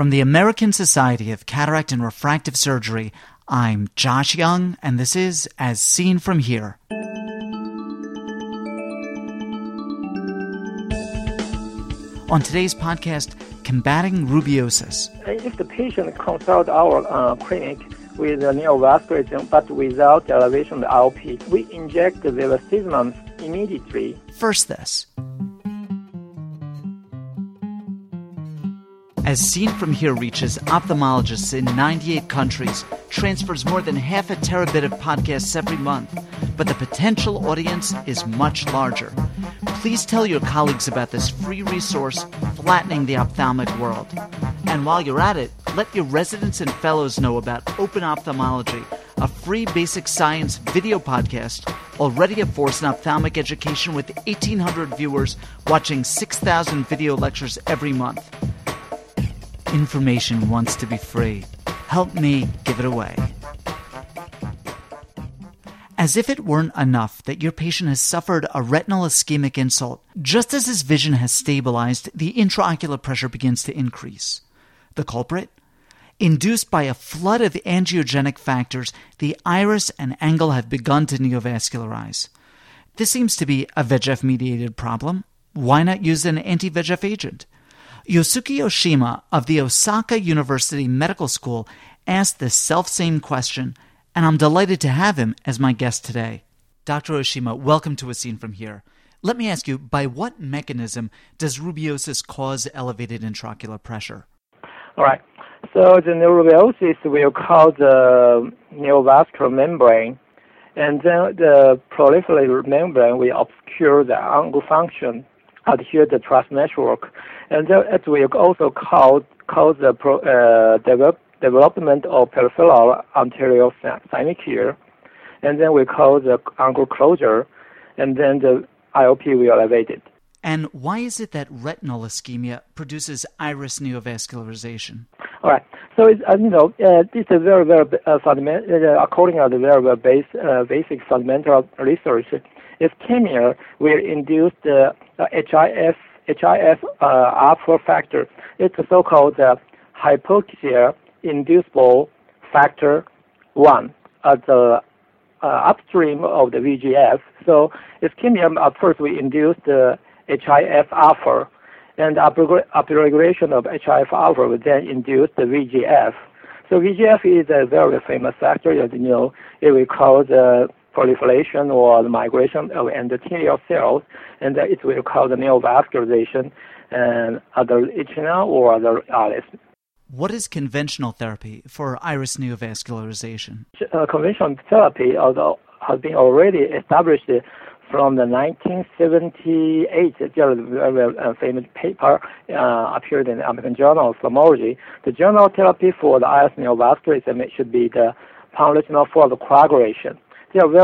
From the American Society of Cataract and Refractive Surgery, I'm Josh Young, and this is As Seen From Here. On today's podcast, combating rubeosis. If the patient consult our uh, clinic with a neovascularism but without elevation of the IOP, we inject the bevacizumab immediately. First, this. As seen from here reaches ophthalmologists in 98 countries, transfers more than half a terabit of podcasts every month, but the potential audience is much larger. Please tell your colleagues about this free resource, Flattening the Ophthalmic World. And while you're at it, let your residents and fellows know about Open Ophthalmology, a free basic science video podcast already a force in ophthalmic education with 1,800 viewers watching 6,000 video lectures every month. Information wants to be free. Help me give it away. As if it weren't enough that your patient has suffered a retinal ischemic insult, just as his vision has stabilized, the intraocular pressure begins to increase. The culprit? Induced by a flood of angiogenic factors, the iris and angle have begun to neovascularize. This seems to be a VEGF mediated problem. Why not use an anti VEGF agent? Yusuke Oshima of the Osaka University Medical School asked the self-same question, and I'm delighted to have him as my guest today. Dr. Oshima, welcome to As Seen From Here. Let me ask you, by what mechanism does rubeosis cause elevated intraocular pressure? All right. So the neurobiosis will cause the neovascular membrane, and then the proliferative membrane will obscure the angle function adhere the trust network, and then it will also cause cause the pro, uh, develop, development of peripheral anterior synechial, and then we cause the angle closure, and then the IOP will elevate it. And why is it that retinal ischemia produces iris neovascularization? All right. So, it's, uh, you know, uh, this is very, very uh, fundamental, uh, according to the very, very base, uh, basic fundamental research ischemia will induce the HIF HIF uh, alpha factor. It's a so-called uh, hypoxia inducible factor one at the uh, upstream of the VGF. So ischemia at first we induce the HIF alpha, and upregulation of HIF alpha will then induce the VGF. So VGF is a very famous factor, as you know. It will cause uh, proliferation or the migration of endothelial cells, and it will cause the neovascularization and other ischemia or other ALIS. What is conventional therapy for iris neovascularization? Uh, conventional therapy although has been already established from the 1978. There is a very uh, famous paper uh, appeared in the American Journal of Ophthalmology. The general therapy for the iris neovascularization should be the panretinal photocoagulation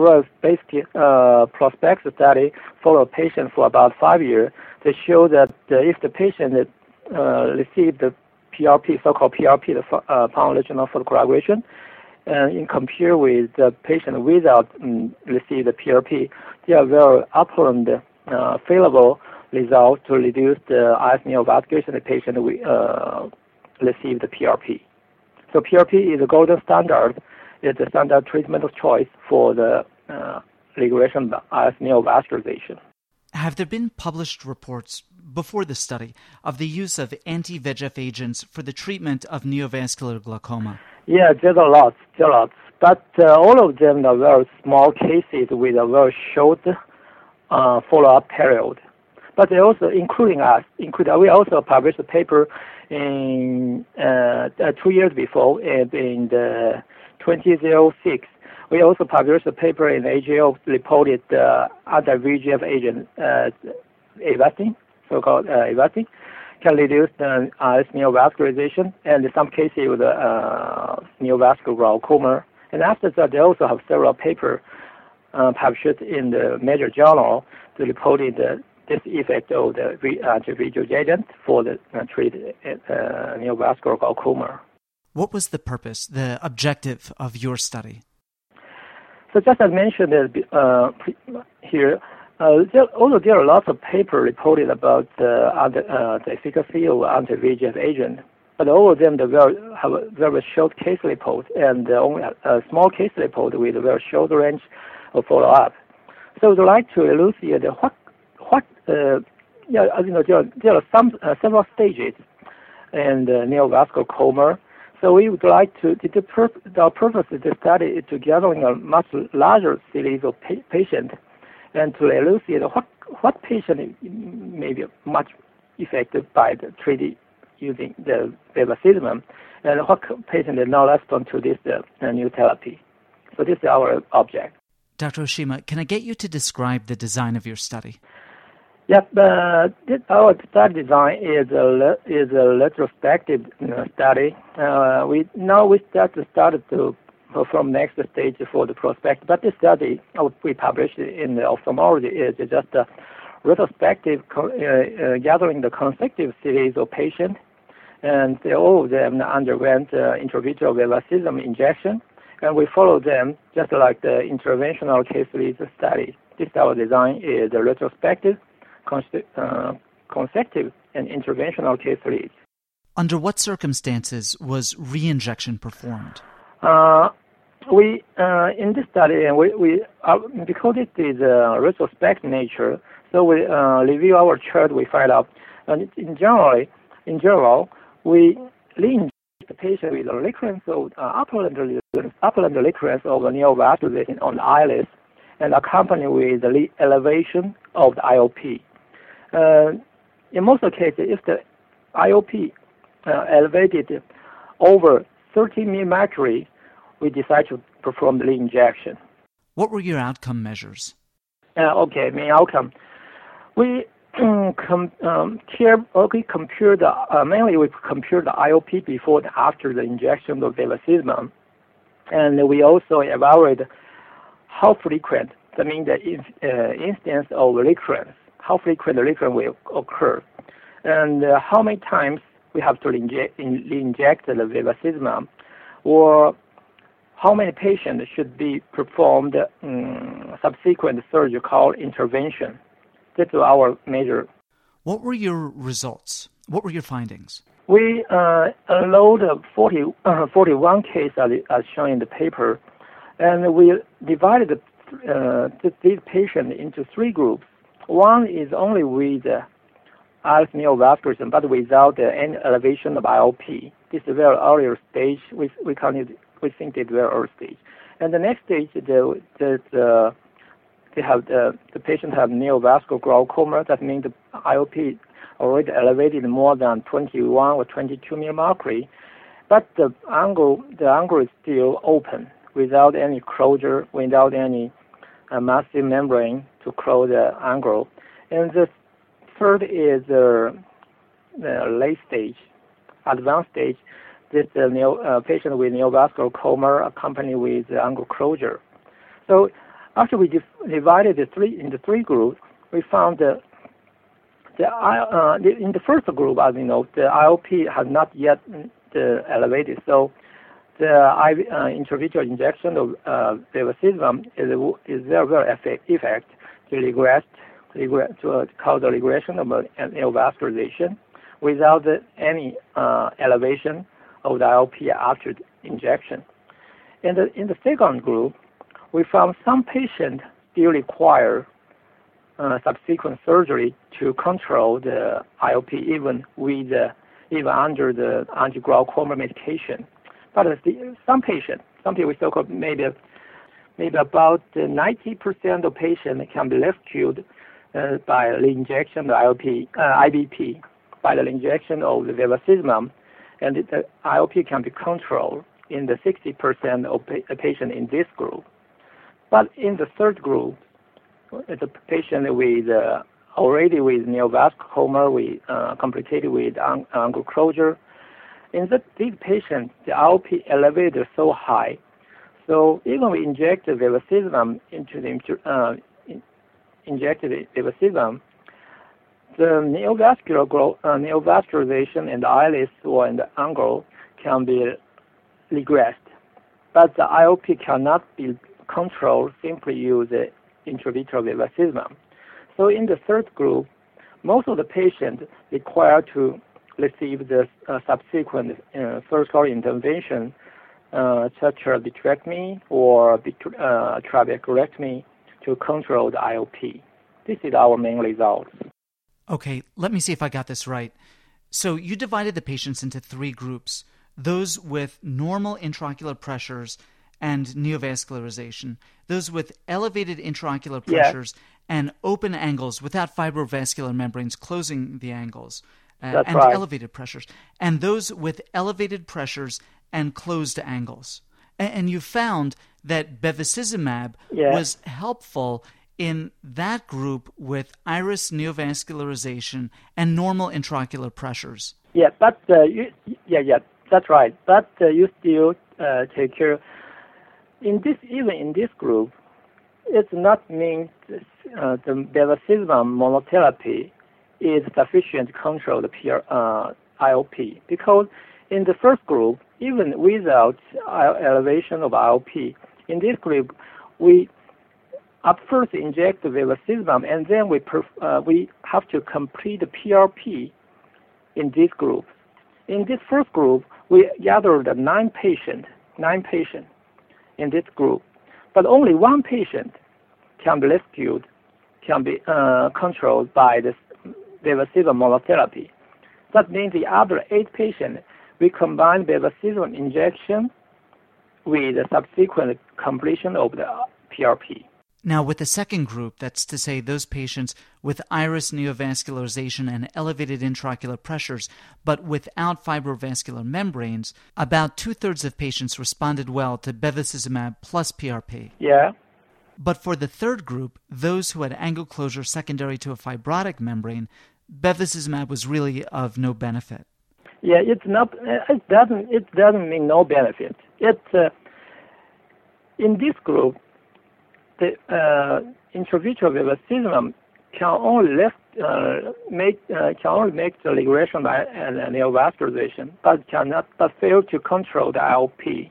very basic uh, prospective study a patient for about five years. They show that uh, if the patient uh, received the PRP, so-called PRP, the uh, panphotocoagulation, and in compare with the patient without um, receive the PRP, there are very upland uh, favorable results to reduce the iris neovascularization in the patient uh, receive the PRP. So PRP is a golden standard is the standard treatment of choice for the uh, regression of neovascularization. Have there been published reports before the study of the use of anti VEGF agents for the treatment of neovascular glaucoma? Yeah, there's a lot, there are lots. But uh, all of them are very small cases with a very short uh, follow-up period. But they also, including us, include, we also published a paper in uh, two years before in, in the 2006. We also published a paper in AJO reported uh, anti-VEGF agent uh, so-called uh, can reduce the uh, neovascularization and in some cases with uh, neovascular glaucoma. And after that, they also have several papers uh, published in the major journal that reported uh, this effect of the anti-VEGF agent for the uh, treat uh, neovascular glaucoma. What was the purpose, the objective of your study? So just as mentioned uh, here, uh, there, although there are lots of papers reported about uh, the, uh, the efficacy of anti-VEGF agent, but all of them they very, have a very short case report and only a small case report with a very short range of follow-up. So we'd like to elucidate what what uh, yeah, as you know, there are, there are some uh, several stages and neovascular glaucoma. So we would like to, the, the, purpose of the study is to gathering a much larger series of pa- patients and to elucidate what what patient may be much affected by the treaty using the bevacizumab and what patient did not respond to this uh, new therapy. So this is our object. Dr. Oshima, can I get you to describe the design of your study? Yep, uh, this, our study design is a is a retrospective you know, study. Uh, we now we start to start to perform next stage for the prospect, but this study uh, we published in the ophthalmology is just a retrospective uh, uh, gathering the consecutive series of patients, and they, all of them underwent uh, intravitreal bevacizumab injection and we follow them just like the interventional case series study. This our design is a retrospective, consecutive, and interventional case series. Under what circumstances was reinjection performed? Uh, we uh, in this study, we, we uh, because it is a retrospective nature, so we uh, review our chart. We find out, and in general, in general, we reinject the patient with a recurrence of uh, upland, upland recurrence of the neovascularization on the iris and accompanied with the elevation of the IOP. Uh, in most cases, if the IOP uh, elevated over 30 millimercury, we decide to perform the lead injection. What were your outcome measures? Uh, okay, main outcome. We com, um, here, okay, compare the, uh, mainly we compare the IOP before and after the injection of bevacizumab. And we also evaluate how frequent, I mean the uh, instance of recurrence, how frequent recurrence will occur, and uh, how many times we have to inject, in, inject the bevacizumab, or how many patients should be performed um, subsequent surgical intervention. That's our major. What were your results? What were your findings? We uh, allowed 40, uh, 41 cases as, shown in the paper, and we divided uh, these patients into three groups. One is only with uh, iris neovascularization, but without uh, any elevation of IOP. This is a very earlier stage. We we, we think it's very early stage. And the next stage, the the, the they have the, the patient have neovascular glaucoma. That means the IOP already elevated more than 21 or 22 millimercury, but the angle the angle is still open without any closure, without any uh, massive membrane to close the angle. And the third is the, the late stage, advanced stage. This uh, neo, uh, patient with neovascular glaucoma accompanied with angle closure. So after we divided the three into three groups, we found that the, uh, in the first group, as you know, the IOP has not yet uh, elevated. So the uh, intravitreal injection of uh, bevacizumab is, is very, very effective to regress, regress to cause the regression of the neovascularization without any uh, elevation of the IOP after injection. In the, in the second group, we found some patients still require uh, subsequent surgery to control the IOP even with uh, even under the anti-glaucoma medication. But uh, the, some patients, some people so-called maybe maybe about 90% of patients can be rescued uh, by the injection of IOP, uh, IBP, by the injection of the bevacizumab, and the IOP can be controlled in the 60% of pa- patients in this group. But in the third group, a patient with uh, already with neovascular we uh, complicated with angle closure. In the, these patients, the IOP elevated so high, so even we inject the bevacizumab into the uh, in, injected bevacizumab, the neovascular growth, uh, neovascularization in the iris or in the angle can be regressed, but the IOP cannot be controlled simply use intravitreal bevacizumab. So in the third group, most of the patients require to receive the uh, subsequent uh, surgical intervention, uh, such as vitrectomy or uh, trabeculectomy, to control the IOP. This is our main result. Okay, let me see if I got this right. So you divided the patients into three groups those with normal intraocular pressures and neovascularization, those with elevated intraocular pressures and open angles without fibrovascular membranes closing the angles, uh, and right. elevated pressures, and those with elevated pressures and closed angles. And, and you found that bevacizumab was helpful in that group with iris neovascularization and normal intraocular pressures. Yeah, but uh, you, yeah, yeah, that's right. But uh, you still uh, take care. In this, even in this group, it's not mean uh, the bevacizumab monotherapy is sufficient to control the PR, uh, IOP because in the first group, even without elevation of IOP, in this group, we at first inject the bevacizumab and then we uh, we have to complete the PRP in this group. In this first group, we gathered nine patients, nine patients in this group, but only one patient can be rescued, can be uh, controlled by the bevacizumab monotherapy. That means the other eight patients, we combine bevacizumab injection with the subsequent completion of the PRP. Now, with the second group, that's to say those patients with iris neovascularization and elevated intraocular pressures, but without fibrovascular membranes, about two thirds of patients responded well to bevacizumab plus PRP. Yeah. But for the third group, those who had angle closure secondary to a fibrotic membrane, bevacizumab was really of no benefit. Yeah, it's not. It doesn't. It doesn't mean no benefit. It's uh, in this group the uh, intravitreal bevacizumab can only left, uh, make uh, can only make the regression and neovascularization, but cannot but fail to control the IOP.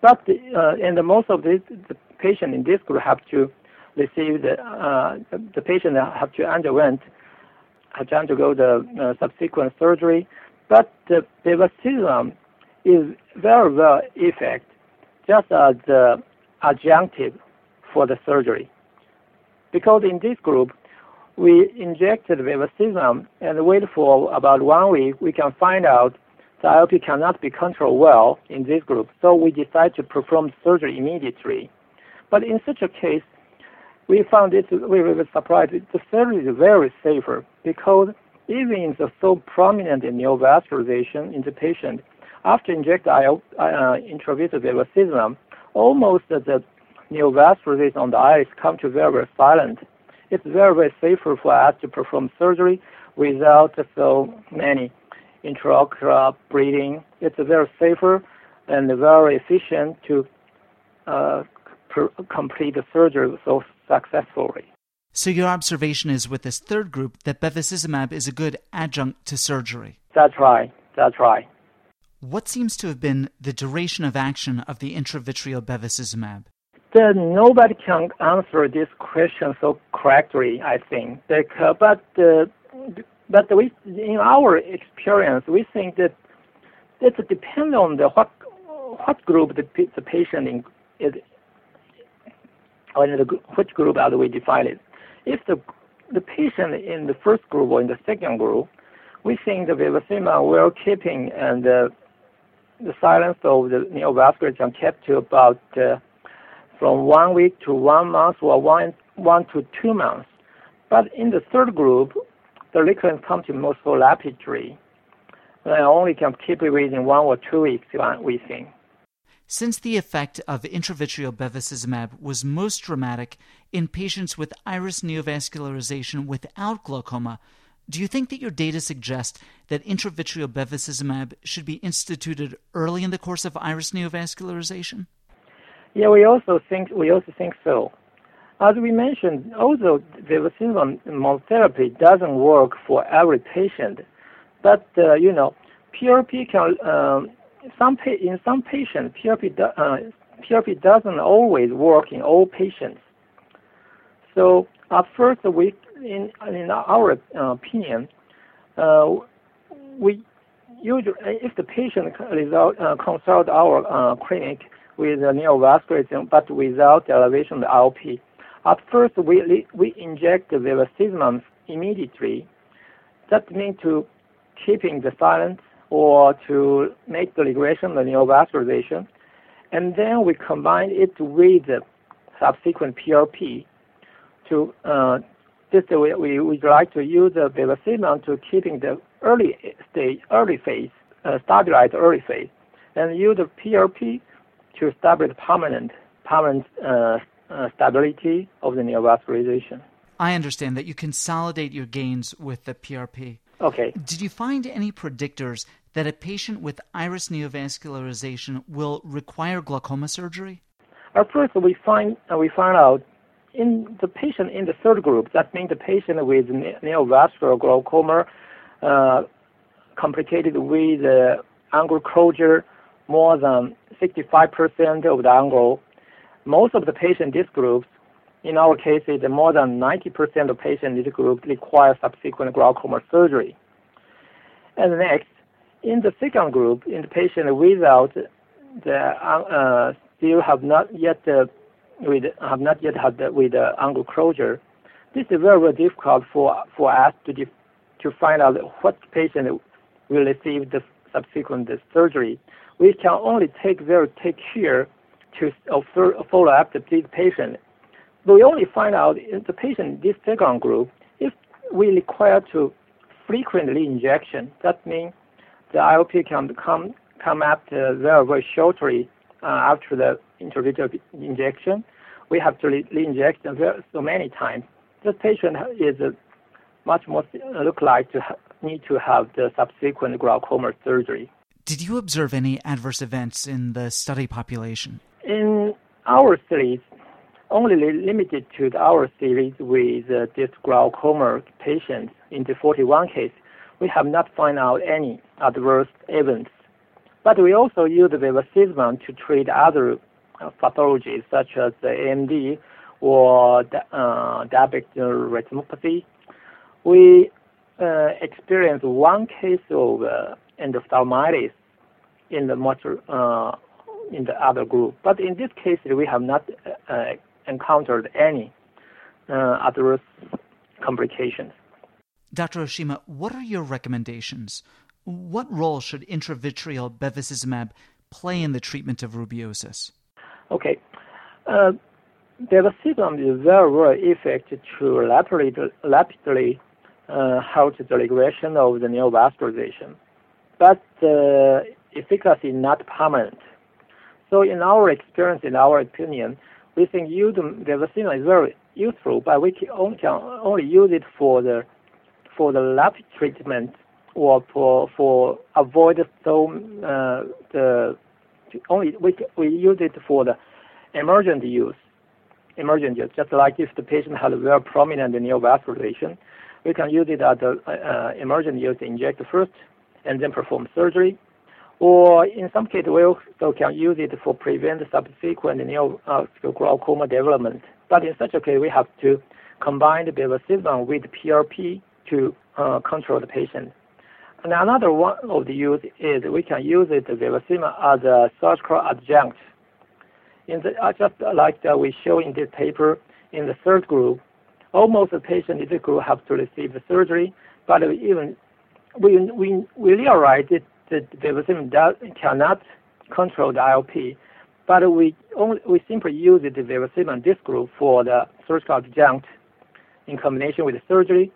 But uh, and the most of this, the patient in this group have to receive the uh, the patient have to underwent have to undergo the uh, subsequent surgery. But the bevacizumab is very well effect, just as the adjunctive for the surgery. Because in this group, we injected bevacizumab and wait for about one week, we can find out the IOP cannot be controlled well in this group. So we decide to perform surgery immediately. But in such a case, we found it, we were surprised, the surgery is very safer because even in the so prominent neovascularization in the patient, after inject uh, intravitreal bevacizumab, almost the neovascularization on the iris come to very, very silent. It's very, very safer for us to perform surgery without so many intraocular bleeding. It's very safer and very efficient to uh, per- complete the surgery so successfully. So your observation is with this third group that bevacizumab is a good adjunct to surgery. That's right. That's right. What seems to have been the duration of action of the intravitreal bevacizumab? Then nobody can answer this question so correctly, I think. Because, but uh, but we, in our experience, we think that it depends on the what what group the, the patient in, is, or in the, which group are we define it. If the the patient in the first group or in the second group, we think the bevacizumab will keeping and uh, the silence of the neovasculature kept to about uh, from one week to one month or one, one to two months. But in the third group, the recurrence comes to most rapidly. I only can keep it within one or two weeks, we think. Since the effect of intravitreal bevacizumab was most dramatic in patients with iris neovascularization without glaucoma, do you think that your data suggest that intravitreal bevacizumab should be instituted early in the course of iris neovascularization? Yeah, we also think we also think so. As we mentioned, although syndrome monotherapy doesn't work for every patient, but uh, you know, PRP can um, some pa- in some patients PRP do, uh, PRP doesn't always work in all patients. So at first, we in in our uh, opinion, uh, we usually, if the patient result, uh, consult our uh, clinic with a neovascularization but without elevation of IOP, at first we, we inject the bevacizumab immediately. That means to keeping the silence or to make the regression the neovascularization. And then we combine it with the subsequent PRP to uh, this we, we would like to use the bevacizumab to keeping the early stage, early phase, uh, stabilize early phase, and use the PRP to establish permanent, permanent uh, uh, stability of the neovascularization. I understand that you consolidate your gains with the PRP. Okay. Did you find any predictors that a patient with iris neovascularization will require glaucoma surgery? At first, we find uh, we find out in the patient in the third group, that means the patient with neovascular glaucoma uh, complicated with uh, angle closure more than 65% of the angle. Most of the patient in this group, in our cases, more than 90% of patients in this group require subsequent glaucoma surgery. And next, in the second group, in the patient without the uh, still have not yet uh, with have not yet had the, with angle closure. This is very, very difficult for for us to dif- to find out what patient will receive the subsequent surgery. We can only take very take care to follow up the patient. We only find out in the patient this second group if we require to frequently injection. That means the IOP can come come up very very shortly uh, after the intravitreal injection. We have to re-inject so many times. The patient is uh, much more look like to need to have the subsequent glaucoma surgery. Did you observe any adverse events in the study population? In our series, only limited to our series with uh, this glaucoma patients. In the 41 case, we have not found out any adverse events. But we also use the bevacizumab to treat other uh, pathologies such as AMD or uh, diabetic retinopathy. We uh, experienced one case of uh, endophthalmitis in the motor, uh, in the other group, but in this case we have not uh, encountered any adverse complications. Dr. Oshima, what are your recommendations what role should intravitreal bevacizumab play in the treatment of rubeosis? Okay. Uh, bevacizumab is very, very effective to rapidly, rapidly uh, halt the regression of the neovascularization, but the uh, efficacy is not permanent. So in our experience, in our opinion, we think using bevacizumab is very useful, but we can only, use it for the for the rapid treatment or for for avoid so uh, the only we we use it for the emergent use. Emergent use, just like if the patient has a very prominent neovascularization, we can use it as the uh, emergent use, inject first, and then perform surgery. Or in some cases, we also can use it for prevent subsequent neovascular development. But in such a case, we have to combine the bevacizumab with PRP to uh, control the patient. And another one of the use is we can use it bevacizumab as a surgical adjunct. In the, just like that we show in this paper, in the third group, almost the patient in this group have to receive surgery, but even we, we, we realize that the does, cannot control the IOP, but we only, we simply use the in this group for the surgical adjunct in combination with surgery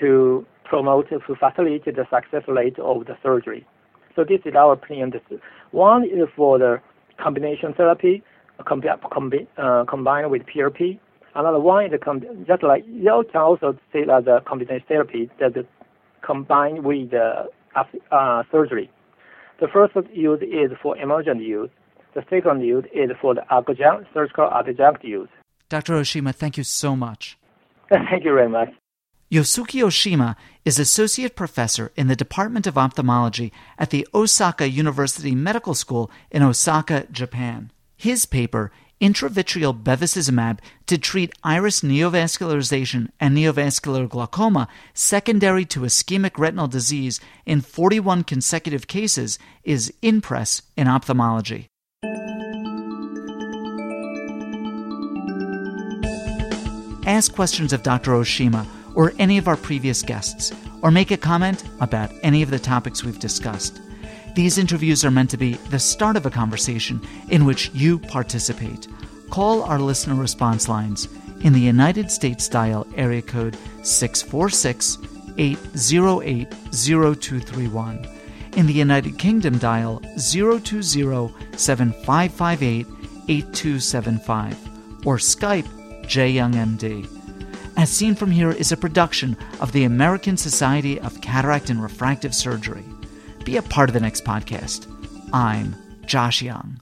to promote to facilitate the success rate of the surgery. So this is our opinion. One is for the combination therapy uh, combined with PRP. Another one is just like you can also say that the combination therapy that combined with the uh, surgery. The first use is for emergent use. The second use is for the adjunct, surgical adjunct use. Dr. Oshima, thank you so much. thank you very much. Yusuke Oshima is associate professor in the Department of Ophthalmology at the Osaka University Medical School in Osaka, Japan. His paper, intravitreal bevacizumab to treat iris neovascularization and neovascular glaucoma secondary to ischemic retinal disease in 41 consecutive cases is INPRESS in ophthalmology. Ask questions of Dr. Oshima or any of our previous guests, or make a comment about any of the topics we've discussed. These interviews are meant to be the start of a conversation in which you participate. Call our listener response lines in the United States dial area code 646 808 0231. In the United Kingdom dial 020 7558 8275 or Skype JYoungMD. As Seen From Here is a production of the American Society of Cataract and Refractive Surgery. Be a part of the next podcast. I'm Josh Young.